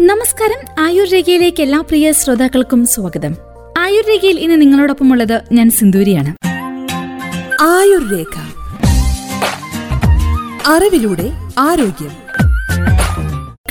നമസ്കാരം. ആയുർ രേഖയിലേക്ക് എല്ലാ പ്രിയ ശ്രോതാക്കൾക്കും സ്വാഗതം. ആയുർ രേഖയിൽ ഇന്ന് നിങ്ങളോടൊപ്പം ഉള്ളത് ഞാൻ സിന്ദൂരിയാണ്. അറിവിലൂടെ ആരോഗ്യം.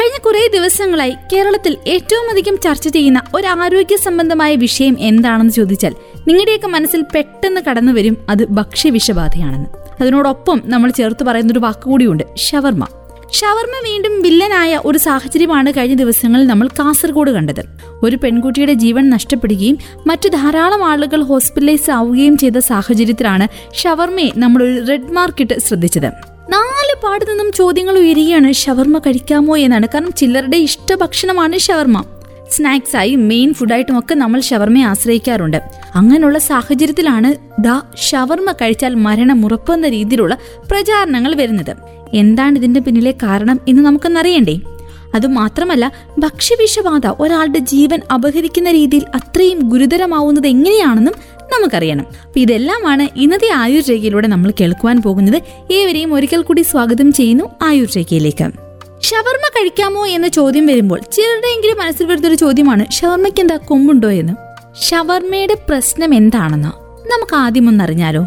കഴിഞ്ഞ കുറെ ദിവസങ്ങളായി കേരളത്തിൽ ഏറ്റവും അധികം ചർച്ച ചെയ്യുന്ന ഒരു ആരോഗ്യ സംബന്ധമായ വിഷയം എന്താണെന്ന് ചോദിച്ചാൽ നിങ്ങളുടെയൊക്കെ മനസ്സിൽ പെട്ടെന്ന് കടന്നു വരും അത് ഭക്ഷ്യവിഷബാധയാണെന്ന്. അതിനോടൊപ്പം നമ്മൾ ചേർത്ത് പറയുന്ന ഒരു വാക്കുകൂടിയുണ്ട് ഷവർമ ഷവർമ വീണ്ടും വില്ലനായ ഒരു സാഹചര്യമാണ് കഴിഞ്ഞ ദിവസങ്ങളിൽ നമ്മൾ കാസർഗോഡ് കണ്ടത്. ഒരു പെൺകുട്ടിയുടെ ജീവൻ നഷ്ടപ്പെടുകയും മറ്റു ധാരാളം ആളുകൾ ഹോസ്പിറ്റലൈസ് ആവുകയും ചെയ്ത സാഹചര്യത്തിലാണ് ഷവർമയെ നമ്മൾ ഒരു റെഡ് മാർക്കിട്ട് ശ്രദ്ധിച്ചത്. നാല് പാട് നിന്നും ചോദ്യങ്ങൾ ഉയരുകയാണ് ഷവർമ കഴിക്കാമോ എന്നാണ്. കാരണം ചിലരുടെ ഇഷ്ടഭക്ഷണമാണ് ഷവർമ. സ്നാക്സായി മെയിൻ ഫുഡായിട്ടും ഒക്കെ നമ്മൾ ഷവർമയെ ആശ്രയിക്കാറുണ്ട്. അങ്ങനെയുള്ള സാഹചര്യത്തിലാണ് ദ ഷവർമ കഴിച്ചാൽ മരണം ഉറപ്പെന്ന രീതിയിലുള്ള പ്രചാരണങ്ങൾ വരുന്നത്. എന്താണ് ഇതിന്റെ പിന്നിലെ കാരണം എന്ന് നമുക്കൊന്നറിയണ്ടേ? അതുമാത്രമല്ല ഭക്ഷ്യവിഷബാധ ഒരാളുടെ ജീവൻ അപഹരിക്കുന്ന രീതിയിൽ അത്രയും ഗുരുതരമാവുന്നത് എങ്ങനെയാണെന്നും നമുക്കറിയണം. അപ്പൊ ഇതെല്ലാമാണ് ഇന്നത്തെ ആയുർരേഖയിലൂടെ നമ്മൾ കേൾക്കുവാൻ പോകുന്നത്. ഏവരെയും ഒരിക്കൽ കൂടി സ്വാഗതം ചെയ്യുന്നു ആയുർരേഖയിലേക്ക്. ഷവർമ കഴിക്കാമോ എന്ന ചോദ്യം വരുമ്പോൾ ചിലരുടെയെങ്കിലും മനസ്സിൽ വരുന്നൊരു ചോദ്യമാണ് ഷവർമയ്ക്ക് എന്താ കൊമ്പുണ്ടോ എന്ന്? ഷവർമയുടെ പ്രശ്നം എന്താണെന്ന് നമുക്ക് ആദ്യം ഒന്നറിഞ്ഞാലോ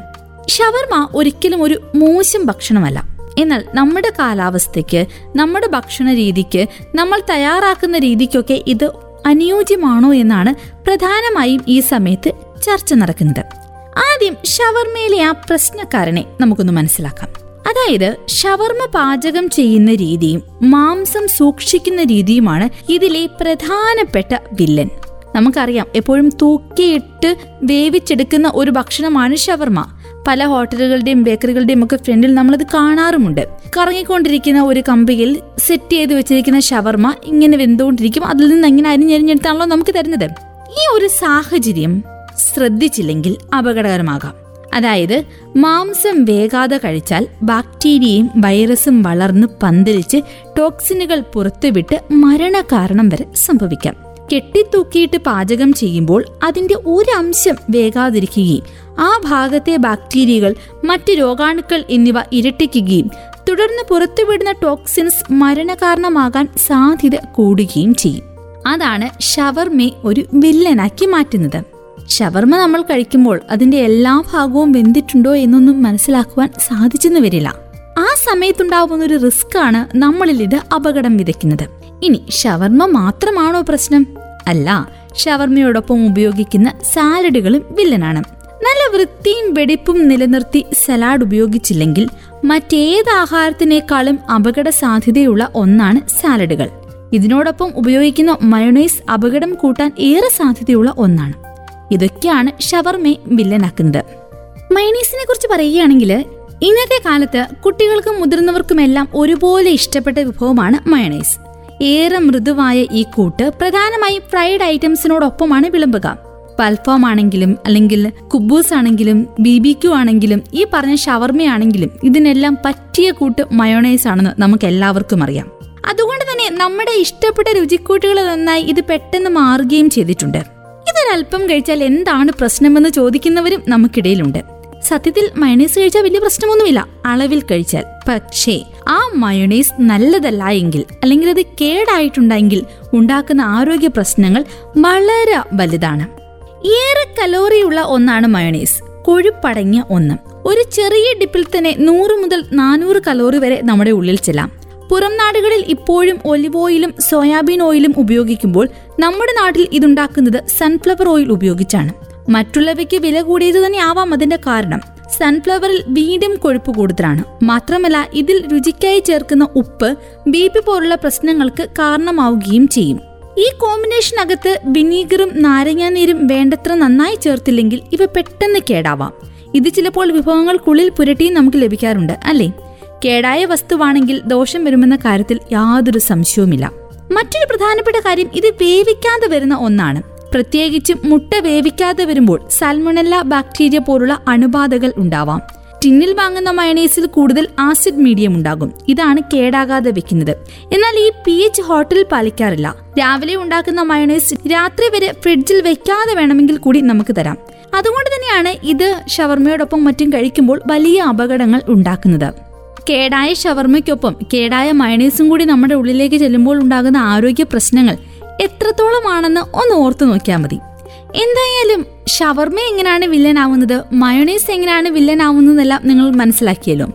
ഷവർമ ഒരിക്കലും ഒരു മോശം ഭക്ഷണമല്ല. എന്നാൽ നമ്മുടെ കാലാവസ്ഥയ്ക്ക് നമ്മുടെ ഭക്ഷണ രീതിക്ക് നമ്മൾ തയ്യാറാക്കുന്ന രീതിക്കൊക്കെ ഇത് അനുയോജ്യമാണോ എന്നാണ് പ്രധാനമായും ഈ സമയത്ത് ചർച്ച നടക്കുന്നത്. ആദ്യം ഷവർമയിലെ ആ പ്രശ്നക്കാരനെ നമുക്കൊന്ന് മനസ്സിലാക്കാം. അതായത് ഷവർമ പാചകം ചെയ്യുന്ന രീതിയും മാംസം സൂക്ഷിക്കുന്ന രീതിയുമാണ് ഇതിലെ പ്രധാനപ്പെട്ട വില്ലൻ. നമുക്കറിയാം എപ്പോഴും തൂക്കിയിട്ട് വേവിച്ചെടുക്കുന്ന ഒരു ഭക്ഷണമാണ് ഷവർമ. പല ഹോട്ടലുകളുടെയും ബേക്കറികളുടെയും ഒക്കെ ഫ്രണ്ടിൽ നമ്മളത് കാണാറുമുണ്ട്. കറങ്ങിക്കൊണ്ടിരിക്കുന്ന ഒരു കമ്പിയിൽ സെറ്റ് ചെയ്ത് വെച്ചിരിക്കുന്ന ഷവർമ ഇങ്ങനെ വെന്തുകൊണ്ടിരിക്കും. അതിൽ നിന്ന് എങ്ങനെ അരിഞ്ഞരിഞ്ഞെടുത്താണല്ലോ നമുക്ക് തരുന്നത്? ഈ ഒരു സാഹചര്യം ശ്രദ്ധിച്ചില്ലെങ്കിൽ അപകടകരമാകാം. അതായത് മാംസം വേഗാതെ കഴിച്ചാൽ ബാക്ടീരിയയും വൈറസും വളർന്ന് പന്തലിച്ച് ടോക്സിനുകൾ പുറത്തുവിട്ട് മരണകാരണം വരെ സംഭവിക്കാം. കെട്ടിത്തൂക്കിയിട്ട് പാചകം ചെയ്യുമ്പോൾ അതിന്റെ ഒരു അംശം വേഗാതിരിക്കുകയും ആ ഭാഗത്തെ ബാക്ടീരിയകൾ മറ്റ് രോഗാണുക്കൾ എന്നിവ ഇരട്ടിക്കുകയും തുടർന്ന് പുറത്തുവിടുന്ന ടോക്സിൻസ് മരണകാരണമാകാൻ സാധ്യത കൂടുകയും ചെയ്യും. അതാണ് ഷവർമെ ഒരു വില്ലനാക്കി മാറ്റുന്നത്. ഷവർമ നമ്മൾ കഴിക്കുമ്പോൾ അതിന്റെ എല്ലാ ഭാഗവും വെന്തിട്ടുണ്ടോ എന്നൊന്നും മനസ്സിലാക്കുവാൻ സാധിച്ചെന്ന് വരില്ല. ആ സമയത്തുണ്ടാവുന്ന ഒരു റിസ്ക് ആണ് നമ്മളിൽ ഇത് അപകടം വിതയ്ക്കുന്നത്. ഇനി ഷവർമ മാത്രമാണോ പ്രശ്നം? അല്ല ഷവർമയോടൊപ്പം ഉപയോഗിക്കുന്ന സാലഡുകളും വില്ലനാണ്. നല്ല വൃത്തിയും വെടിപ്പും നിലനിർത്തി സലാഡ് ഉപയോഗിച്ചില്ലെങ്കിൽ മറ്റേത് ആഹാരത്തിനേക്കാളും അപകട സാധ്യതയുള്ള ഒന്നാണ് സാലഡുകൾ. ഇതിനോടൊപ്പം ഉപയോഗിക്കുന്ന മയോണൈസ് അപകടം കൂട്ടാൻ ഏറെ സാധ്യതയുള്ള ഒന്നാണ്. ഇതൊക്കെയാണ് ഷവർമെ വില്ലനാക്കുന്നത്. മയണീസിനെ കുറിച്ച് പറയുകയാണെങ്കിൽ ഇന്നത്തെ കാലത്ത് കുട്ടികൾക്കും മുതിർന്നവർക്കുമെല്ലാം ഒരുപോലെ ഇഷ്ടപ്പെട്ട വിഭവമാണ് മയണൈസ്. ഏറെ മൃദുവായ ഈ കൂട്ട് പ്രധാനമായും ഫ്രൈഡ് ഐറ്റംസിനോടൊപ്പമാണ് വിളമ്പുക. പൽഫോം ആണെങ്കിലും അല്ലെങ്കിൽ കുബൂസ് ആണെങ്കിലും ബി ബി ക്യു ആണെങ്കിലും ഈ പറഞ്ഞ ഷവർമയാണെങ്കിലും ഇതിനെല്ലാം പറ്റിയ കൂട്ട് മയോണൈസ് ആണെന്ന് നമുക്ക് എല്ലാവർക്കും അറിയാം. അതുകൊണ്ട് തന്നെ നമ്മുടെ ഇഷ്ടപ്പെട്ട രുചിക്കൂട്ടുകൾ നന്നായി ഇത് പെട്ടെന്ന് മാറുകയും ചെയ്തിട്ടുണ്ട്. ഇതൊരല്പം കഴിച്ചാൽ എന്താണ് പ്രശ്നമെന്ന് ചോദിക്കുന്നവരും നമുക്കിടയിലുണ്ട്. സത്യത്തിൽ മയണൈസ് കഴിച്ചാൽ വലിയ പ്രശ്നമൊന്നുമില്ല. അളവിൽ കഴിച്ചാൽ. പക്ഷേ ആ മയോണൈസ് നല്ലതല്ല എങ്കിൽ അല്ലെങ്കിൽ അത് കേടായിട്ടുണ്ടെങ്കിൽ ഉണ്ടാക്കുന്ന ആരോഗ്യ പ്രശ്നങ്ങൾ വളരെ വലുതാണ്. ഏറെ കലോറിയുള്ള ഒന്നാണ് മയണീസ് കൊഴുപ്പടങ്ങിയ ഒന്ന്. ഒരു ചെറിയ ഡിപ്പിൽ തന്നെ നൂറ് മുതൽ നാനൂറ് കലോറി വരെ നമ്മുടെ ഉള്ളിൽ ചെല്ലാം. പുറം നാടുകളിൽ ഇപ്പോഴും ഒലിവ് ഓയിലും സോയാബീൻ ഓയിലും ഉപയോഗിക്കുമ്പോൾ നമ്മുടെ നാട്ടിൽ ഇതുണ്ടാക്കുന്നത് സൺഫ്ലവർ ഓയിൽ ഉപയോഗിച്ചാണ്. മറ്റുള്ളവയ്ക്ക് വില കൂടിയത് തന്നെ ആവാം അതിന്റെ കാരണം. സൺഫ്ലവറിൽ വീണ്ടും കൊഴുപ്പ് കൂടുതലാണ്. മാത്രമല്ല ഇതിൽ രുചിക്കായി ചേർക്കുന്ന ഉപ്പ് ബി പോലുള്ള പ്രശ്നങ്ങൾക്ക് കാരണമാവുകയും ചെയ്യും. ഈ കോമ്പിനേഷനകത്ത് വിനീഗറും നാരങ്ങാനീരും വേണ്ടത്ര നന്നായി ചേർത്തില്ലെങ്കിൽ ഇവ പെട്ടെന്ന് കേടാവാം. ഇത് ചിലപ്പോൾ വിഭവങ്ങൾക്കുള്ളിൽ പുരട്ടിയും നമുക്ക് ലഭിക്കാറുണ്ട് അല്ലേ? കേടായ വസ്തുവാണെങ്കിൽ ദോഷം വരുമെന്ന കാര്യത്തിൽ യാതൊരു സംശയവുമില്ല. മറ്റൊരു പ്രധാനപ്പെട്ട കാര്യം ഇത് വേവിക്കാതെ വരുന്ന ഒന്നാണ്. പ്രത്യേകിച്ചും മുട്ട വേവിക്കാതെ വരുമ്പോൾ സൽമണല്ല ബാക്ടീരിയ പോലുള്ള അണുബാധകൾ ഉണ്ടാവാം. ടിന്നിൽ വാങ്ങുന്ന മയണൈസിൽ കൂടുതൽ ആസിഡ് മീഡിയം ഉണ്ടാകും. ഇതാണ് കേടാകാതെ വെക്കുന്നത്. എന്നാൽ ഈ പി എച്ച് ഹോട്ടലിൽ പാലിക്കാറില്ല. രാവിലെ ഉണ്ടാക്കുന്ന മയണൈസ് രാത്രി വരെ ഫ്രിഡ്ജിൽ വെക്കാതെ വേണമെങ്കിൽ കൂടി നമുക്ക് തരാം. അതുകൊണ്ട് തന്നെയാണ് ഇത് ഷവർമയോടൊപ്പം മറ്റും കഴിക്കുമ്പോൾ വലിയ അപകടങ്ങൾ ഉണ്ടാക്കുന്നത്. കേടായ ഷവർമയ്ക്കൊപ്പം കേടായ മയണീസും കൂടി നമ്മുടെ ഉള്ളിലേക്ക് ചെല്ലുമ്പോൾ ഉണ്ടാകുന്ന ആരോഗ്യ പ്രശ്നങ്ങൾ എത്രത്തോളമാണെന്ന് ഒന്ന് ഓർത്തു നോക്കിയാൽ മതി. എന്തായാലും ഷവർമ്മ എങ്ങനെയാണ് വില്ലൻ ആവുന്നത്? മയോണൈസ് എങ്ങനെയാണ് വില്ലൻ ആവുന്നതെല്ലാം നിങ്ങൾ മനസ്സിലാക്കിയല്ലോ.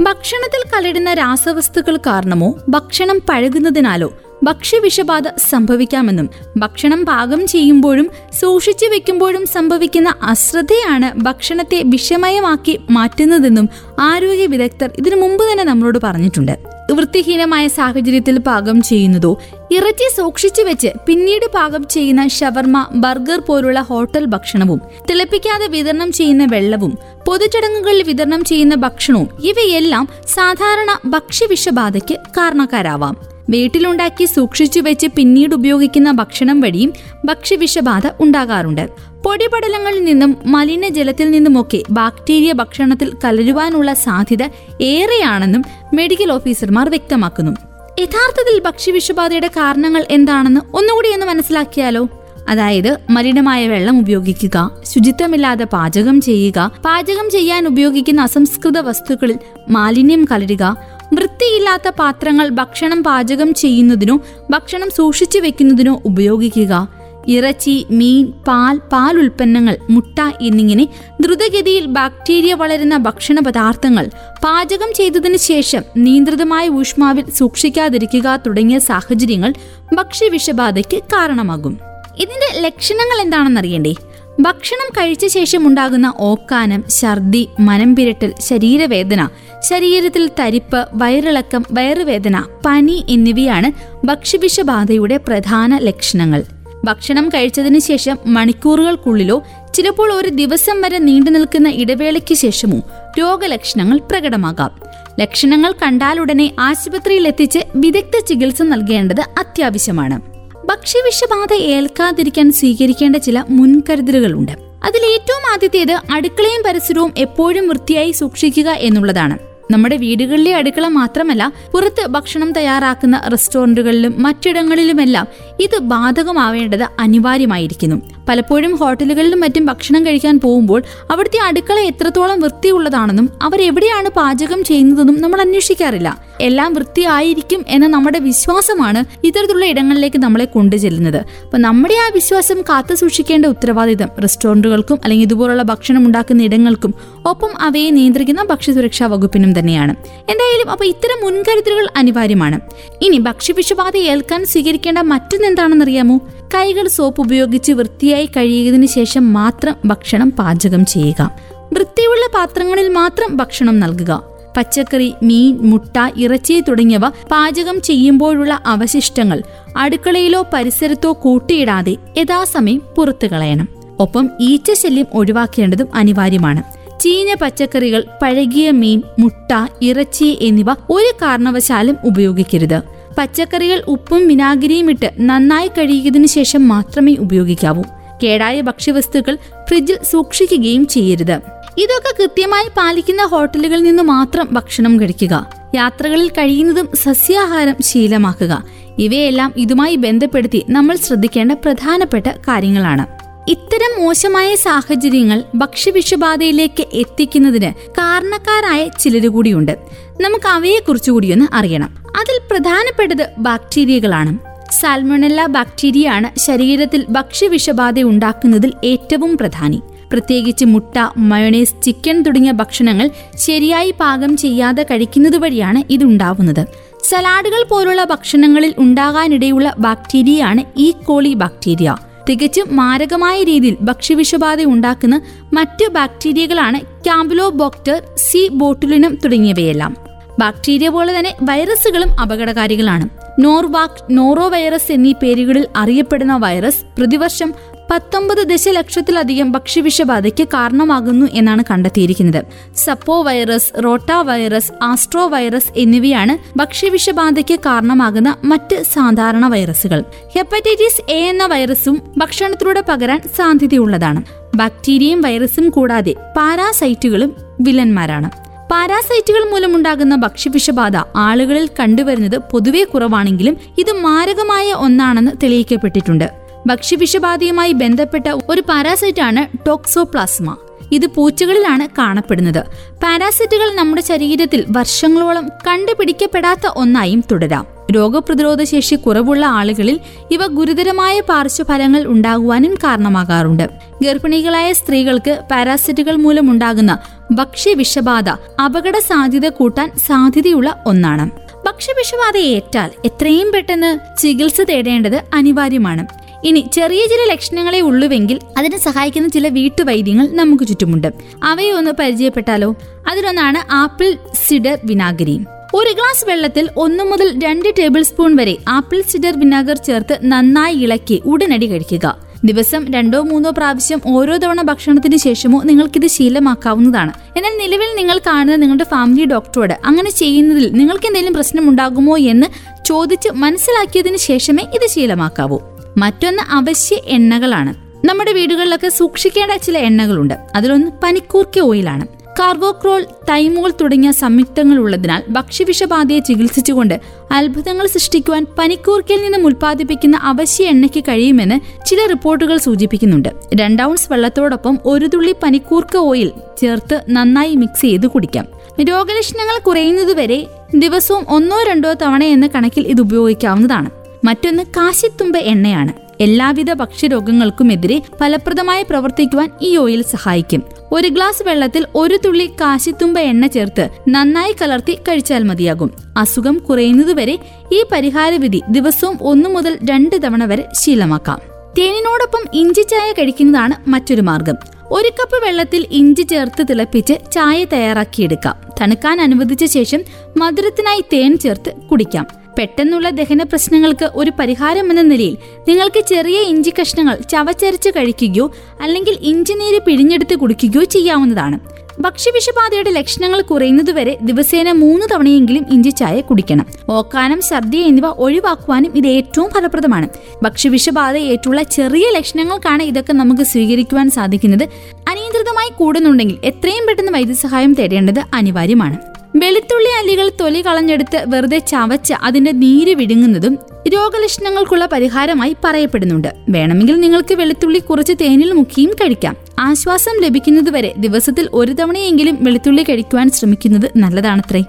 ഭക്ഷണത്തിൽ കലരുന്ന രാസവസ്തുക്കൾ കാരണമോ? ഭക്ഷണം പഴകുന്നതിനാലോ? ഭക്ഷ്യവിഷബാധ സംഭവിക്കാമെന്നും ഭക്ഷണം പാകം ചെയ്യുമ്പോഴും സൂക്ഷിച്ചു വെക്കുമ്പോഴും സംഭവിക്കുന്ന അശ്രദ്ധയാണ് ഭക്ഷണത്തെ വിഷമയമാക്കി മാറ്റുന്നതെന്നും ആരോഗ്യ വിദഗ്ധർ ഇതിനു മുമ്പ് തന്നെ നമ്മളോട് പറഞ്ഞിട്ടുണ്ട്. വൃത്തിഹീനമായ സാഹചര്യത്തിൽ പാകം ചെയ്യുന്നതോ ഇറച്ചി സൂക്ഷിച്ചു വെച്ച് പിന്നീട് പാകം ചെയ്യുന്ന ഷവർമ ബർഗർ പോലുള്ള ഹോട്ടൽ ഭക്ഷണവും തിളപ്പിക്കാതെ വിതരണം ചെയ്യുന്ന വെള്ളവും പൊതുചടങ്ങുകളിൽ വിതരണം ചെയ്യുന്ന ഭക്ഷണവും ഇവയെല്ലാം സാധാരണ ഭക്ഷ്യവിഷബാധയ്ക്ക് കാരണക്കാരാവാം. വീട്ടിലുണ്ടാക്കി സൂക്ഷിച്ചു വെച്ച് പിന്നീട് ഉപയോഗിക്കുന്ന ഭക്ഷണം വഴിയും ഭക്ഷ്യവിഷബാധ ഉണ്ടാകാറുണ്ട്. പൊടിപടലങ്ങളിൽ നിന്നും മലിനജലത്തിൽ നിന്നുമൊക്കെ ബാക്ടീരിയ ഭക്ഷണത്തിൽ കലരുവാനുള്ള സാധ്യത ഏറെയാണെന്നും മെഡിക്കൽ ഓഫീസർമാർ വ്യക്തമാക്കുന്നു. യഥാർത്ഥത്തിൽ ഭക്ഷ്യവിഷബാധയുടെ കാരണങ്ങൾ എന്താണെന്ന് ഒന്നുകൂടി ഒന്ന് മനസ്സിലാക്കിയാലോ? അതായത് മലിനമായ വെള്ളം ഉപയോഗിക്കുക ശുചിത്വമില്ലാതെ പാചകം ചെയ്യുക പാചകം ചെയ്യാൻ ഉപയോഗിക്കുന്ന അസംസ്കൃത വസ്തുക്കളിൽ മാലിന്യം കലരുക വൃത്തിയില്ലാത്ത പാത്രങ്ങൾ ഭക്ഷണം പാചകം ചെയ്യുന്നതിനോ ഭക്ഷണം സൂക്ഷിച്ചു വെക്കുന്നതിനോ ഉപയോഗിക്കുക. ഇറച്ചി മീൻ പാൽ പാൽ ഉൽപ്പന്നങ്ങൾ മുട്ട എന്നിങ്ങനെ ദ്രുതഗതിയിൽ ബാക്ടീരിയ വളരുന്ന ഭക്ഷണ പദാർത്ഥങ്ങൾ പാചകം ചെയ്തതിനു ശേഷം നിയന്ത്രിതമായ ഊഷ്മാവിൽ സൂക്ഷിക്കാതിരിക്കുക തുടങ്ങിയ സാഹചര്യങ്ങൾ ഭക്ഷ്യവിഷബാധയ്ക്ക് കാരണമാകും. ഇതിന്റെ ലക്ഷണങ്ങൾ എന്താണെന്നറിയണ്ടേ? ഭക്ഷണം കഴിച്ച ശേഷം ഉണ്ടാകുന്ന ഓക്കാനം ഛർദി മനം പിരട്ടൽ ശരീരവേദന ശരീരത്തിൽ തരിപ്പ് വയറിളക്കം വയറുവേദന പനി എന്നിവയാണ് ഭക്ഷ്യവിഷബാധയുടെ പ്രധാന ലക്ഷണങ്ങൾ. ഭക്ഷണം കഴിച്ചതിന് ശേഷം മണിക്കൂറുകൾക്കുള്ളിലോ ചിലപ്പോൾ ഒരു ദിവസം വരെ നീണ്ടു നിൽക്കുന്ന ഇടവേളയ്ക്ക് ശേഷമോ രോഗലക്ഷണങ്ങൾ പ്രകടമാകാം. ലക്ഷണങ്ങൾ കണ്ടാലുടനെ ആശുപത്രിയിൽ എത്തിച്ച് വിദഗ്ധ ചികിത്സ നൽകേണ്ടത് അത്യാവശ്യമാണ്. ഭക്ഷ്യവിഷബാധ ഏൽക്കാതിരിക്കാൻ സ്വീകരിക്കേണ്ട ചില മുൻകരുതലുകളുണ്ട്. അതിൽ ഏറ്റവും ആദ്യത്തേത് അടുക്കളയും പരിസരവും എപ്പോഴും വൃത്തിയായി സൂക്ഷിക്കുക എന്നുള്ളതാണ്. നമ്മുടെ വീടുകളിലെ അടുക്കള മാത്രമല്ല പുറത്ത് ഭക്ഷണം തയ്യാറാക്കുന്ന റെസ്റ്റോറന്റുകളിലും മറ്റിടങ്ങളിലുമെല്ലാം ഇത് ബാധകമാവേണ്ടത് അനിവാര്യമായിരിക്കുന്നു. പലപ്പോഴും ഹോട്ടലുകളിലും മറ്റും ഭക്ഷണം കഴിക്കാൻ പോകുമ്പോൾ അവിടുത്തെ അടുക്കള എത്രത്തോളം വൃത്തിയുള്ളതാണെന്നും അവർ എവിടെയാണ് പാചകം ചെയ്യുന്നതെന്നും നമ്മൾ അന്വേഷിക്കാറില്ല. എല്ലാം വൃത്തിയായിരിക്കും എന്ന നമ്മുടെ വിശ്വാസമാണ് ഇത്തരത്തിലുള്ള ഇടങ്ങളിലേക്ക് നമ്മളെ കൊണ്ടുചെല്ലുന്നത്. അപ്പൊ നമ്മുടെ ആ വിശ്വാസം കാത്തു സൂക്ഷിക്കേണ്ട ഉത്തരവാദിത്തം റെസ്റ്റോറന്റുകൾക്കും അല്ലെങ്കിൽ ഇതുപോലുള്ള ഭക്ഷണം ഉണ്ടാക്കുന്ന ഇടങ്ങൾക്കും ഒപ്പം അവയെ നിയന്ത്രിക്കുന്ന ഭക്ഷ്യസുരക്ഷാ വകുപ്പിനും തന്നെയാണ്. എന്തായാലും അപ്പൊ ഇത്തരം മുൻകരുതലുകൾ അനിവാര്യമാണ്. ഇനി ഭക്ഷ്യവിഷബാധ ഏൽക്കാൻ സ്വീകരിക്കേണ്ട മറ്റൊന്നെന്താണെന്നറിയാമോ കൈകൾ സോപ്പ് ഉപയോഗിച്ച് വൃത്തിയായി കഴിയുന്നതിന് ശേഷം മാത്രം ഭക്ഷണം പാചകം ചെയ്യുക. വൃത്തിയുള്ള പാത്രങ്ങളിൽ മാത്രം ഭക്ഷണം നൽകുക. പച്ചക്കറി മീൻ മുട്ട ഇറച്ചി തുടങ്ങിയവ പാചകം ചെയ്യുമ്പോഴുള്ള അവശിഷ്ടങ്ങൾ അടുക്കളയിലോ പരിസരത്തോ കൂട്ടിയിടാതെ യഥാസമയം പുറത്തു കളയണം. ഒപ്പം ഈച്ചശല്യം ഒഴിവാക്കേണ്ടതും അനിവാര്യമാണ്. ചീഞ്ഞ പച്ചക്കറികൾ പഴകിയ മീൻ മുട്ട ഇറച്ചി എന്നിവ ഒരു കാരണവശാലും ഉപയോഗിക്കരുത്. പച്ചക്കറികൾ ഉപ്പും വിനാഗിരിയും ഇട്ട് നന്നായി കഴുകിയതിനു ശേഷം മാത്രമേ ഉപയോഗിക്കാവൂ. കേടായ ഭക്ഷ്യവസ്തുക്കൾ ഫ്രിഡ്ജിൽ സൂക്ഷിക്കുകയും ചെയ്യരുത്. ഇതൊക്കെ കൃത്യമായി പാലിക്കുന്ന ഹോട്ടലുകളിൽ നിന്ന് മാത്രം ഭക്ഷണം കഴിക്കുക. യാത്രകളിൽ കഴിയുന്നതും സസ്യാഹാരം ശീലമാക്കുക. ഇവയെല്ലാം ഇതുമായി ബന്ധപ്പെടുത്തി നമ്മൾ ശ്രദ്ധിക്കേണ്ട പ്രധാനപ്പെട്ട കാര്യങ്ങളാണ്. ഇത്തരം മോശമായ സാഹചര്യങ്ങൾ ഭക്ഷ്യവിഷബാധയിലേക്ക് എത്തിക്കുന്നതിന് കാരണക്കാരായ ചിലരുകൂടിയുണ്ട് നമുക്ക് അവയെക്കുറിച്ച് കൂടിയൊന്ന് അറിയണം. അതിൽ പ്രധാനപ്പെട്ടത് ബാക്ടീരിയകളാണ്. സാൽമോണല്ല ബാക്ടീരിയയാണ് ശരീരത്തിൽ ഭക്ഷ്യവിഷബാധ ഉണ്ടാക്കുന്നതിൽ ഏറ്റവും പ്രധാനി. പ്രത്യേകിച്ച് മുട്ട മയോണൈസ് ചിക്കൻ തുടങ്ങിയ ഭക്ഷണങ്ങൾ ശരിയായി പാകം ചെയ്യാതെ കഴിക്കുന്നത് വഴിയാണ് ഇതുണ്ടാവുന്നത് സലാഡുകൾ പോലുള്ള ഭക്ഷണങ്ങളിൽ ഉണ്ടാകാനിടയുള്ള ബാക്ടീരിയയാണ് ഈ കോളി ബാക്ടീരിയ തികച്ചും മാരകമായ രീതിയിൽ ഭക്ഷ്യവിഷബാധ ഉണ്ടാക്കുന്ന മറ്റു ബാക്ടീരിയകളാണ് ക്യാമ്പുലോബോക്ടർ സി ബോട്ടുലിനം തുടങ്ങിയവയെല്ലാം. ബാക്ടീരിയ പോലെ തന്നെ വൈറസുകളും അപകടകാരികളാണ്. നോർവാക് നോറോ വൈറസ് എന്നീ പേരുകളിൽ അറിയപ്പെടുന്ന വൈറസ് പ്രതിവർഷം പത്തൊമ്പത് ദശലക്ഷത്തിലധികം ഭക്ഷ്യവിഷബാധയ്ക്ക് കാരണമാകുന്നു എന്നാണ് കണ്ടെത്തിയിരിക്കുന്നത്. Sapovirus rotavirus astrovirus എന്നിവയാണ് ഭക്ഷ്യവിഷബാധയ്ക്ക് കാരണമാകുന്ന മറ്റ് സാധാരണ വൈറസുകൾ. ഹെപ്പറ്റൈറ്റിസ് എ എന്ന വൈറസും ഭക്ഷണത്തിലൂടെ പകരാൻ സാധ്യതയുള്ളതാണ്. ബാക്ടീരിയയും വൈറസും കൂടാതെ പാരാസൈറ്റുകളും വില്ലന്മാരാണ്. പാരാസൈറ്റുകൾ മൂലമുണ്ടാകുന്ന ഭക്ഷ്യവിഷബാധ ആളുകളിൽ കണ്ടുവരുന്നത് പൊതുവെ കുറവാണെങ്കിലും ഇത് മാരകമായ ഒന്നാണെന്ന് തെളിയിക്കപ്പെട്ടിട്ടുണ്ട്. ഭക്ഷ്യവിഷബാധയുമായി ബന്ധപ്പെട്ട ഒരു പാരാസൈറ്റാണ് ടോക്സോപ്ലാസ്മ. ഇത് പൂച്ചകളിലാണ് കാണപ്പെടുന്നത്. പാരാസൈറ്റുകൾ നമ്മുടെ ശരീരത്തിൽ വർഷങ്ങളോളം കണ്ടുപിടിക്കപ്പെടാത്ത ഒന്നായും തുടരാം. രോഗപ്രതിരോധ ശേഷി കുറവുള്ള ആളുകളിൽ ഇവ ഗുരുതരമായ പാർശ്വഫലങ്ങൾ ഉണ്ടാകുവാനും കാരണമാകാറുണ്ട്. ഗർഭിണികളായ സ്ത്രീകൾക്ക് പാരാസിറ്റുകൾ മൂലമുണ്ടാകുന്ന ഭക്ഷ്യവിഷബാധ അപകട സാധ്യത കൂട്ടാൻ സാധ്യതയുള്ള ഒന്നാണ്. ഭക്ഷ്യവിഷബാധ ഏറ്റാൽ എത്രയും പെട്ടെന്ന് ചികിത്സ തേടേണ്ടത് അനിവാര്യമാണ്. ഇനി ചെറിയ ചില ലക്ഷണങ്ങളെ ഉള്ളുവെങ്കിൽ അതിനെ സഹായിക്കുന്ന ചില വീട്ടുവൈദ്യങ്ങൾ നമുക്ക് ചുറ്റുമുണ്ട്. അവയെ ഒന്ന് പരിചയപ്പെട്ടാലോ? അതിലൊന്നാണ് ആപ്പിൾ സിഡർ വിനാഗിരി. ഒരു ഗ്ലാസ് വെള്ളത്തിൽ ഒന്ന് മുതൽ രണ്ട് ടേബിൾ സ്പൂൺ വരെ ആപ്പിൾ സിഡർ വിനാഗർ ചേർത്ത് നന്നായി ഇളക്കി ഉടനടി കഴിക്കുക. ദിവസം രണ്ടോ മൂന്നോ പ്രാവശ്യം ഓരോ തവണ ഭക്ഷണത്തിന് ശേഷമോ നിങ്ങൾക്കിത് ശീലമാക്കാവുന്നതാണ്. എന്നാൽ നിലവിൽ നിങ്ങൾ കാണുന്ന നിങ്ങളുടെ ഫാമിലി ഡോക്ടറോട് അങ്ങനെ ചെയ്യുന്നതിൽ നിങ്ങൾക്ക് എന്തെങ്കിലും പ്രശ്നമുണ്ടാകുമോ എന്ന് ചോദിച്ച് മനസ്സിലാക്കിയതിന് ശേഷമേ ഇത് ശീലമാക്കാവൂ. മറ്റൊന്ന് അവശ്യ എണ്ണകളാണ്. നമ്മുടെ വീടുകളിലൊക്കെ സൂക്ഷിക്കേണ്ട ചില എണ്ണകളുണ്ട്. അതിലൊന്ന് പനിക്കൂർക്ക ഓയിലാണ്. കാർബോക്രോൾ തൈമോൾ തുടങ്ങിയ സംയുക്തങ്ങൾ ഉള്ളതിനാൽ ഭക്ഷ്യവിഷബാധയെ ചികിത്സിച്ചുകൊണ്ട് അത്ഭുതങ്ങൾ സൃഷ്ടിക്കുവാൻ പനിക്കൂർക്കയിൽ നിന്നും ഉൽപ്പാദിപ്പിക്കുന്ന അവശ്യ എണ്ണയ്ക്ക് കഴിയുമെന്ന് ചില റിപ്പോർട്ടുകൾ സൂചിപ്പിക്കുന്നുണ്ട്. രണ്ടൗൺസ് വെള്ളത്തോടൊപ്പം ഒരു തുള്ളി പനിക്കൂർക്ക ഓയിൽ ചേർത്ത് നന്നായി മിക്സ് ചെയ്ത് കുടിക്കാം. രോഗലക്ഷണങ്ങൾ കുറയുന്നതുവരെ ദിവസവും ഒന്നോ രണ്ടോ തവണ എന്ന കണക്കിൽ ഇത് ഉപയോഗിക്കാവുന്നതാണ്. മറ്റൊന്ന് കാശിത്തുമ്പ എണ്ണയാണ്. എല്ലാവിധ ഭക്ഷ്യരോഗങ്ങൾക്കുമെതിരെ ഫലപ്രദമായി പ്രവർത്തിക്കുവാൻ ഈ ഓയിൽ സഹായിക്കും. ഒരു ഗ്ലാസ് വെള്ളത്തിൽ ഒരു തുള്ളി കാശിത്തുമ്പ എണ്ണ ചേർത്ത് നന്നായി കലർത്തി കഴിച്ചാൽ മതിയാകും. അസുഖം കുറയുന്നതുവരെ ഈ പരിഹാരവിധി ദിവസവും ഒന്നു മുതൽ രണ്ട് തവണ വരെ ശീലമാക്കാം. തേനിനോടൊപ്പം ഇഞ്ചി ചായ കഴിക്കുന്നതാണ് മറ്റൊരു മാർഗം. ഒരു കപ്പ് വെള്ളത്തിൽ ഇഞ്ചി ചേർത്ത് തിളപ്പിച്ച് ചായ തയ്യാറാക്കിയെടുക്കാം. തണുക്കാൻ അനുവദിച്ച ശേഷം മധുരത്തിനായി തേൻ ചേർത്ത് കുടിക്കാം. പെട്ടെന്നുള്ള ദഹന പ്രശ്നങ്ങൾക്ക് ഒരു പരിഹാരം എന്ന നിലയിൽ നിങ്ങൾക്ക് ചെറിയ ഇഞ്ചി കഷ്ണങ്ങൾ ചവച്ചരച്ച് കഴിക്കുകയോ അല്ലെങ്കിൽ ഇഞ്ചി നീര് പിഴിഞ്ഞെടുത്ത് കുടിക്കുകയോ ചെയ്യാവുന്നതാണ്. ഭക്ഷ്യവിഷബാധയുടെ ലക്ഷണങ്ങൾ കുറയുന്നതുവരെ ദിവസേന മൂന്ന് തവണയെങ്കിലും ഇഞ്ചി ചായ കുടിക്കണം. ഓക്കാനം ഛർദി എന്നിവ ഒഴിവാക്കുവാനും ഇത് ഏറ്റവും ഫലപ്രദമാണ്. ഭക്ഷ്യവിഷബാധ ഏറ്റുള്ള ചെറിയ ലക്ഷണങ്ങൾക്കാണ് ഇതൊക്കെ നമുക്ക് സ്വീകരിക്കുവാൻ സാധിക്കുന്നത്. അനിയന്ത്രിതമായി കൂടുന്നുണ്ടെങ്കിൽ എത്രയും പെട്ടെന്ന് വൈദ്യസഹായം തേടേണ്ടത് അനിവാര്യമാണ്. വെളുത്തുള്ളി അല്ലികൾ തൊലി കളഞ്ഞെടുത്ത് വെറുതെ ചവച്ച് അതിന്റെ നീര് വിഴുങ്ങുന്നതും രോഗലക്ഷണങ്ങൾക്കുള്ള പരിഹാരമായി പറയപ്പെടുന്നുണ്ട്. വേണമെങ്കിൽ നിങ്ങൾക്ക് വെളുത്തുള്ളി കുറച്ച് തേനിൽ മുക്കിയും കഴിക്കാം. ആശ്വാസം ലഭിക്കുന്നതുവരെ ദിവസത്തിൽ ഒരു തവണയെങ്കിലും വെളുത്തുള്ളി കഴിക്കുവാൻ ശ്രമിക്കുന്നത് നല്ലതാണത്രേ.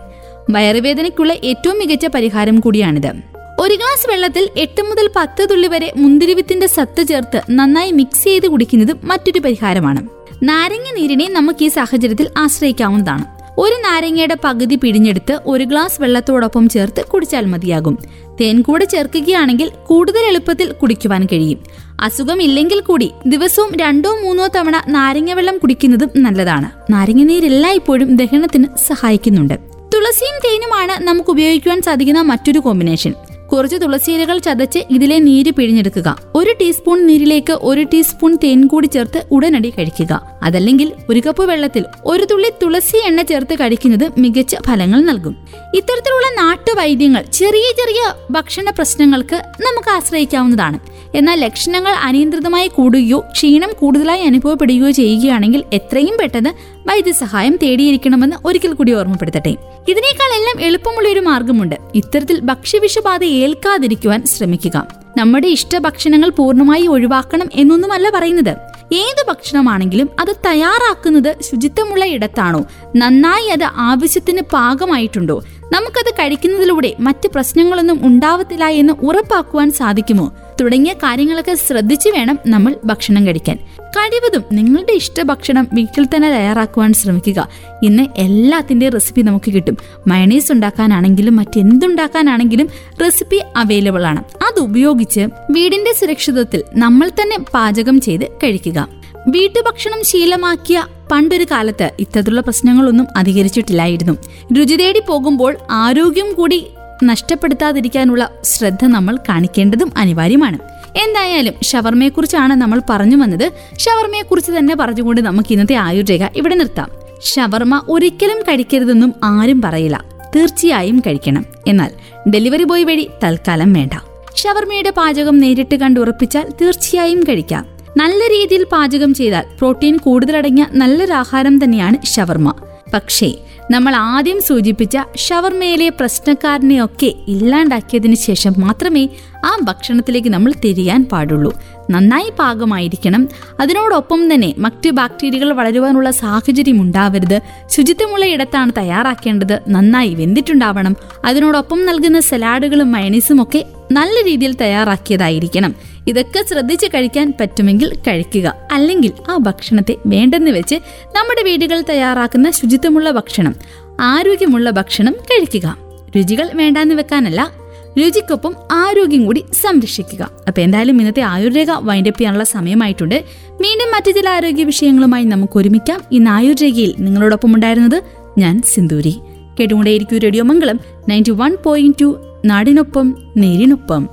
വയറുവേദനയ്ക്കുള്ള ഏറ്റവും മികച്ച പരിഹാരം കൂടിയാണിത്. ഒരു ഗ്ലാസ് വെള്ളത്തിൽ എട്ട് മുതൽ പത്ത് തുള്ളി വരെ മുന്തിരിവിത്തിന്റെ സത്ത് ചേർത്ത് നന്നായി മിക്സ് ചെയ്ത് കുടിക്കുന്നത് മറ്റൊരു പരിഹാരമാണ്. നാരങ്ങ നീരിനെ നമുക്ക് ഈ സാഹചര്യത്തിൽ ആശ്രയിക്കാവുന്നതാണ്. ഒരു നാരങ്ങയുടെ പകുതി പിഴിഞ്ഞെടുത്ത് ഒരു ഗ്ലാസ് വെള്ളത്തോടൊപ്പം ചേർത്ത് കുടിച്ചാൽ മതിയാകും. തേൻ കൂടെ ചേർക്കുകയാണെങ്കിൽ കൂടുതൽ എളുപ്പത്തിൽ കുടിക്കുവാൻ കഴിയും. അസുഖമില്ലെങ്കിൽ കൂടി ദിവസവും രണ്ടോ മൂന്നോ തവണ നാരങ്ങ വെള്ളം കുടിക്കുന്നതും നല്ലതാണ്. നാരങ്ങ നീരെല്ലായ്പ്പോഴും ദഹനത്തിന് സഹായിക്കുന്നുണ്ട്. തുളസിയും തേനുമാണ് നമുക്ക് ഉപയോഗിക്കുവാൻ സാധിക്കുന്ന മറ്റൊരു കോമ്പിനേഷൻ. കുറച്ച് തുളസിയിലകൾ ചതച്ച് ഇതിലെ നീര് പിഴിഞ്ഞെടുക്കുക. ഒരു ടീസ്പൂൺ നീരിലേക്ക് ഒരു ടീസ്പൂൺ തേൻ കൂടി ചേർത്ത് ഉടനടി കഴിക്കുക. അതല്ലെങ്കിൽ ഒരു കപ്പ് വെള്ളത്തിൽ ഒരു തുള്ളി തുളസി എണ്ണ ചേർത്ത് കഴിക്കുന്നത് മികച്ച ഫലങ്ങൾ നൽകും. ഇത്തരത്തിലുള്ള നാട്ടുവൈദ്യങ്ങൾ ചെറിയ ചെറിയ ഭക്ഷണ പ്രശ്നങ്ങൾക്ക് നമുക്ക് ആശ്രയിക്കാവുന്നതാണ്. എന്നാൽ ലക്ഷണങ്ങൾ അനിയന്ത്രിതമായി കൂടുകയോ ക്ഷീണം കൂടുതലായി അനുഭവപ്പെടുകയോ ചെയ്യുകയാണെങ്കിൽ എത്രയും പെട്ടെന്ന് വൈദ്യസഹായം തേടിയിരിക്കണമെന്ന് ഒരിക്കൽ കൂടി ഓർമ്മപ്പെടുത്തട്ടെ. ഇതിനേക്കാൾ എല്ലാം എളുപ്പമുള്ള ഒരു മാർഗമുണ്ട്. ഇത്തരത്തിൽ ഭക്ഷ്യവിഷബാധ ഏൽക്കാതിരിക്കുവാൻ ശ്രമിക്കുക. നമ്മുടെ ഇഷ്ടഭക്ഷണങ്ങൾ പൂർണമായി ഒഴിവാക്കണം എന്നൊന്നുമല്ല പറയുന്നത്. ഏത് ഭക്ഷണമാണെങ്കിലും അത് തയ്യാറാക്കുന്നത് ശുചിത്വമുള്ള ഇടത്താണോ? നന്നായി അത് ആവശ്യത്തിന് പാകമായിട്ടുണ്ടോ? നമുക്കത് കഴിക്കുന്നതിലൂടെ മറ്റ് പ്രശ്നങ്ങളൊന്നും ഉണ്ടാവത്തില്ല എന്ന് ഉറപ്പാക്കുവാൻ സാധിക്കുമോ? തുടങ്ങിയ കാര്യങ്ങളൊക്കെ ശ്രദ്ധിച്ചു വേണം നമ്മൾ ഭക്ഷണം കഴിക്കാൻ. കഴിവതും നിങ്ങളുടെ ഇഷ്ട ഭക്ഷണം വീട്ടിൽ തന്നെ തയ്യാറാക്കുവാൻ ശ്രമിക്കുക. ഇന്ന് എല്ലാത്തിന്റെ റെസിപ്പി നമുക്ക് കിട്ടും. മയണീസ് ഉണ്ടാക്കാനാണെങ്കിലും മറ്റെന്തുണ്ടാക്കാനാണെങ്കിലും റെസിപ്പി അവൈലബിൾ ആണ്. അത് ഉപയോഗിച്ച് വീടിന്റെ സുരക്ഷിതത്വത്തിൽ നമ്മൾ തന്നെ പാചകം ചെയ്ത് കഴിക്കുക. വീട്ടുഭക്ഷണം ശീലമാക്കിയ പണ്ടൊരു കാലത്ത് ഇത്തരത്തിലുള്ള പ്രശ്നങ്ങളൊന്നും അധികരിച്ചിട്ടില്ലായിരുന്നു. രുചി തേടി പോകുമ്പോൾ ആരോഗ്യം കൂടി നഷ്ടപ്പെടുത്താതിരിക്കാനുള്ള ശ്രദ്ധ നമ്മൾ കാണിക്കേണ്ടതും അനിവാര്യമാണ്. എന്തായാലും ഷവർമയെക്കുറിച്ചാണ് നമ്മൾ പറഞ്ഞു വന്നത്. ഷവർമയെക്കുറിച്ച് തന്നെ പറഞ്ഞുകൊണ്ട് നമുക്ക് ഇന്നത്തെ ആയുർരേഖ ഇവിടെ നിർത്താം. ഷവർമ ഒരിക്കലും കഴിക്കരുതെന്നും ആരും പറയില്ല. തീർച്ചയായും കഴിക്കണം. എന്നാൽ ഡെലിവറി ബോയ് വഴി തൽക്കാലം വേണ്ട. ഷവർമയുടെ പാചകം നേരിട്ട് കണ്ടുറപ്പിച്ചാൽ തീർച്ചയായും കഴിക്കാം. നല്ല രീതിയിൽ പാചകം ചെയ്താൽ പ്രോട്ടീൻ കൂടുതലടങ്ങിയ നല്ലൊരാഹാരം തന്നെയാണ് ഷവർമ. പക്ഷേ നമ്മൾ ആദ്യം സൂചിപ്പിച്ച ഷവർമയിലെ പ്രശ്നക്കാരനെയൊക്കെ ഇല്ലാണ്ടാക്കിയതിന് ശേഷം മാത്രമേ ആ ഭക്ഷണത്തിലേക്ക് നമ്മൾ തിരിയാൻ പാടുള്ളൂ. നന്നായി പാകമായിരിക്കണം. അതിനോടൊപ്പം തന്നെ മറ്റ് ബാക്ടീരിയകൾ വളരുവാനുള്ള സാഹചര്യം ഉണ്ടാവരുത്. ശുചിത്വമുള്ള ഇടത്താണ് തയ്യാറാക്കേണ്ടത്. നന്നായി വെന്തിട്ടുണ്ടാവണം. അതിനോടൊപ്പം നൽകുന്ന സലാഡുകളും മയണീസും ഒക്കെ നല്ല രീതിയിൽ തയ്യാറാക്കിയതായിരിക്കണം. ഇതൊക്കെ ശ്രദ്ധിച്ച് കഴിക്കാൻ പറ്റുമെങ്കിൽ കഴിക്കുക. അല്ലെങ്കിൽ ആ ഭക്ഷണത്തെ വേണ്ടെന്ന് വെച്ച് നമ്മുടെ വീടുകളിൽ തയ്യാറാക്കുന്ന ശുചിത്വമുള്ള ഭക്ഷണം ആരോഗ്യമുള്ള ഭക്ഷണം കഴിക്കുക. രുചികൾ വേണ്ടാന്ന് വെക്കാനല്ല രുചിക്കൊപ്പം ആരോഗ്യം കൂടി സംരക്ഷിക്കുക. അപ്പൊ എന്തായാലും ഇന്നത്തെ ആയുർരേഖ വൈൻഡപ്പ് ചെയ്യാനുള്ള സമയമായിട്ടുണ്ട്. വീണ്ടും മറ്റു ചില ആരോഗ്യ വിഷയങ്ങളുമായി നമുക്ക് ഒരുമിക്കാം. ഇന്ന് ആയുർരേഖയിൽ നിങ്ങളോടൊപ്പം ഉണ്ടായിരുന്നത് ഞാൻ Sinduri. കേട്ടുകൊണ്ടേയിരിക്കും radio Mangalam ninety one point two നാടിനൊപ്പം നേരിനൊപ്പം.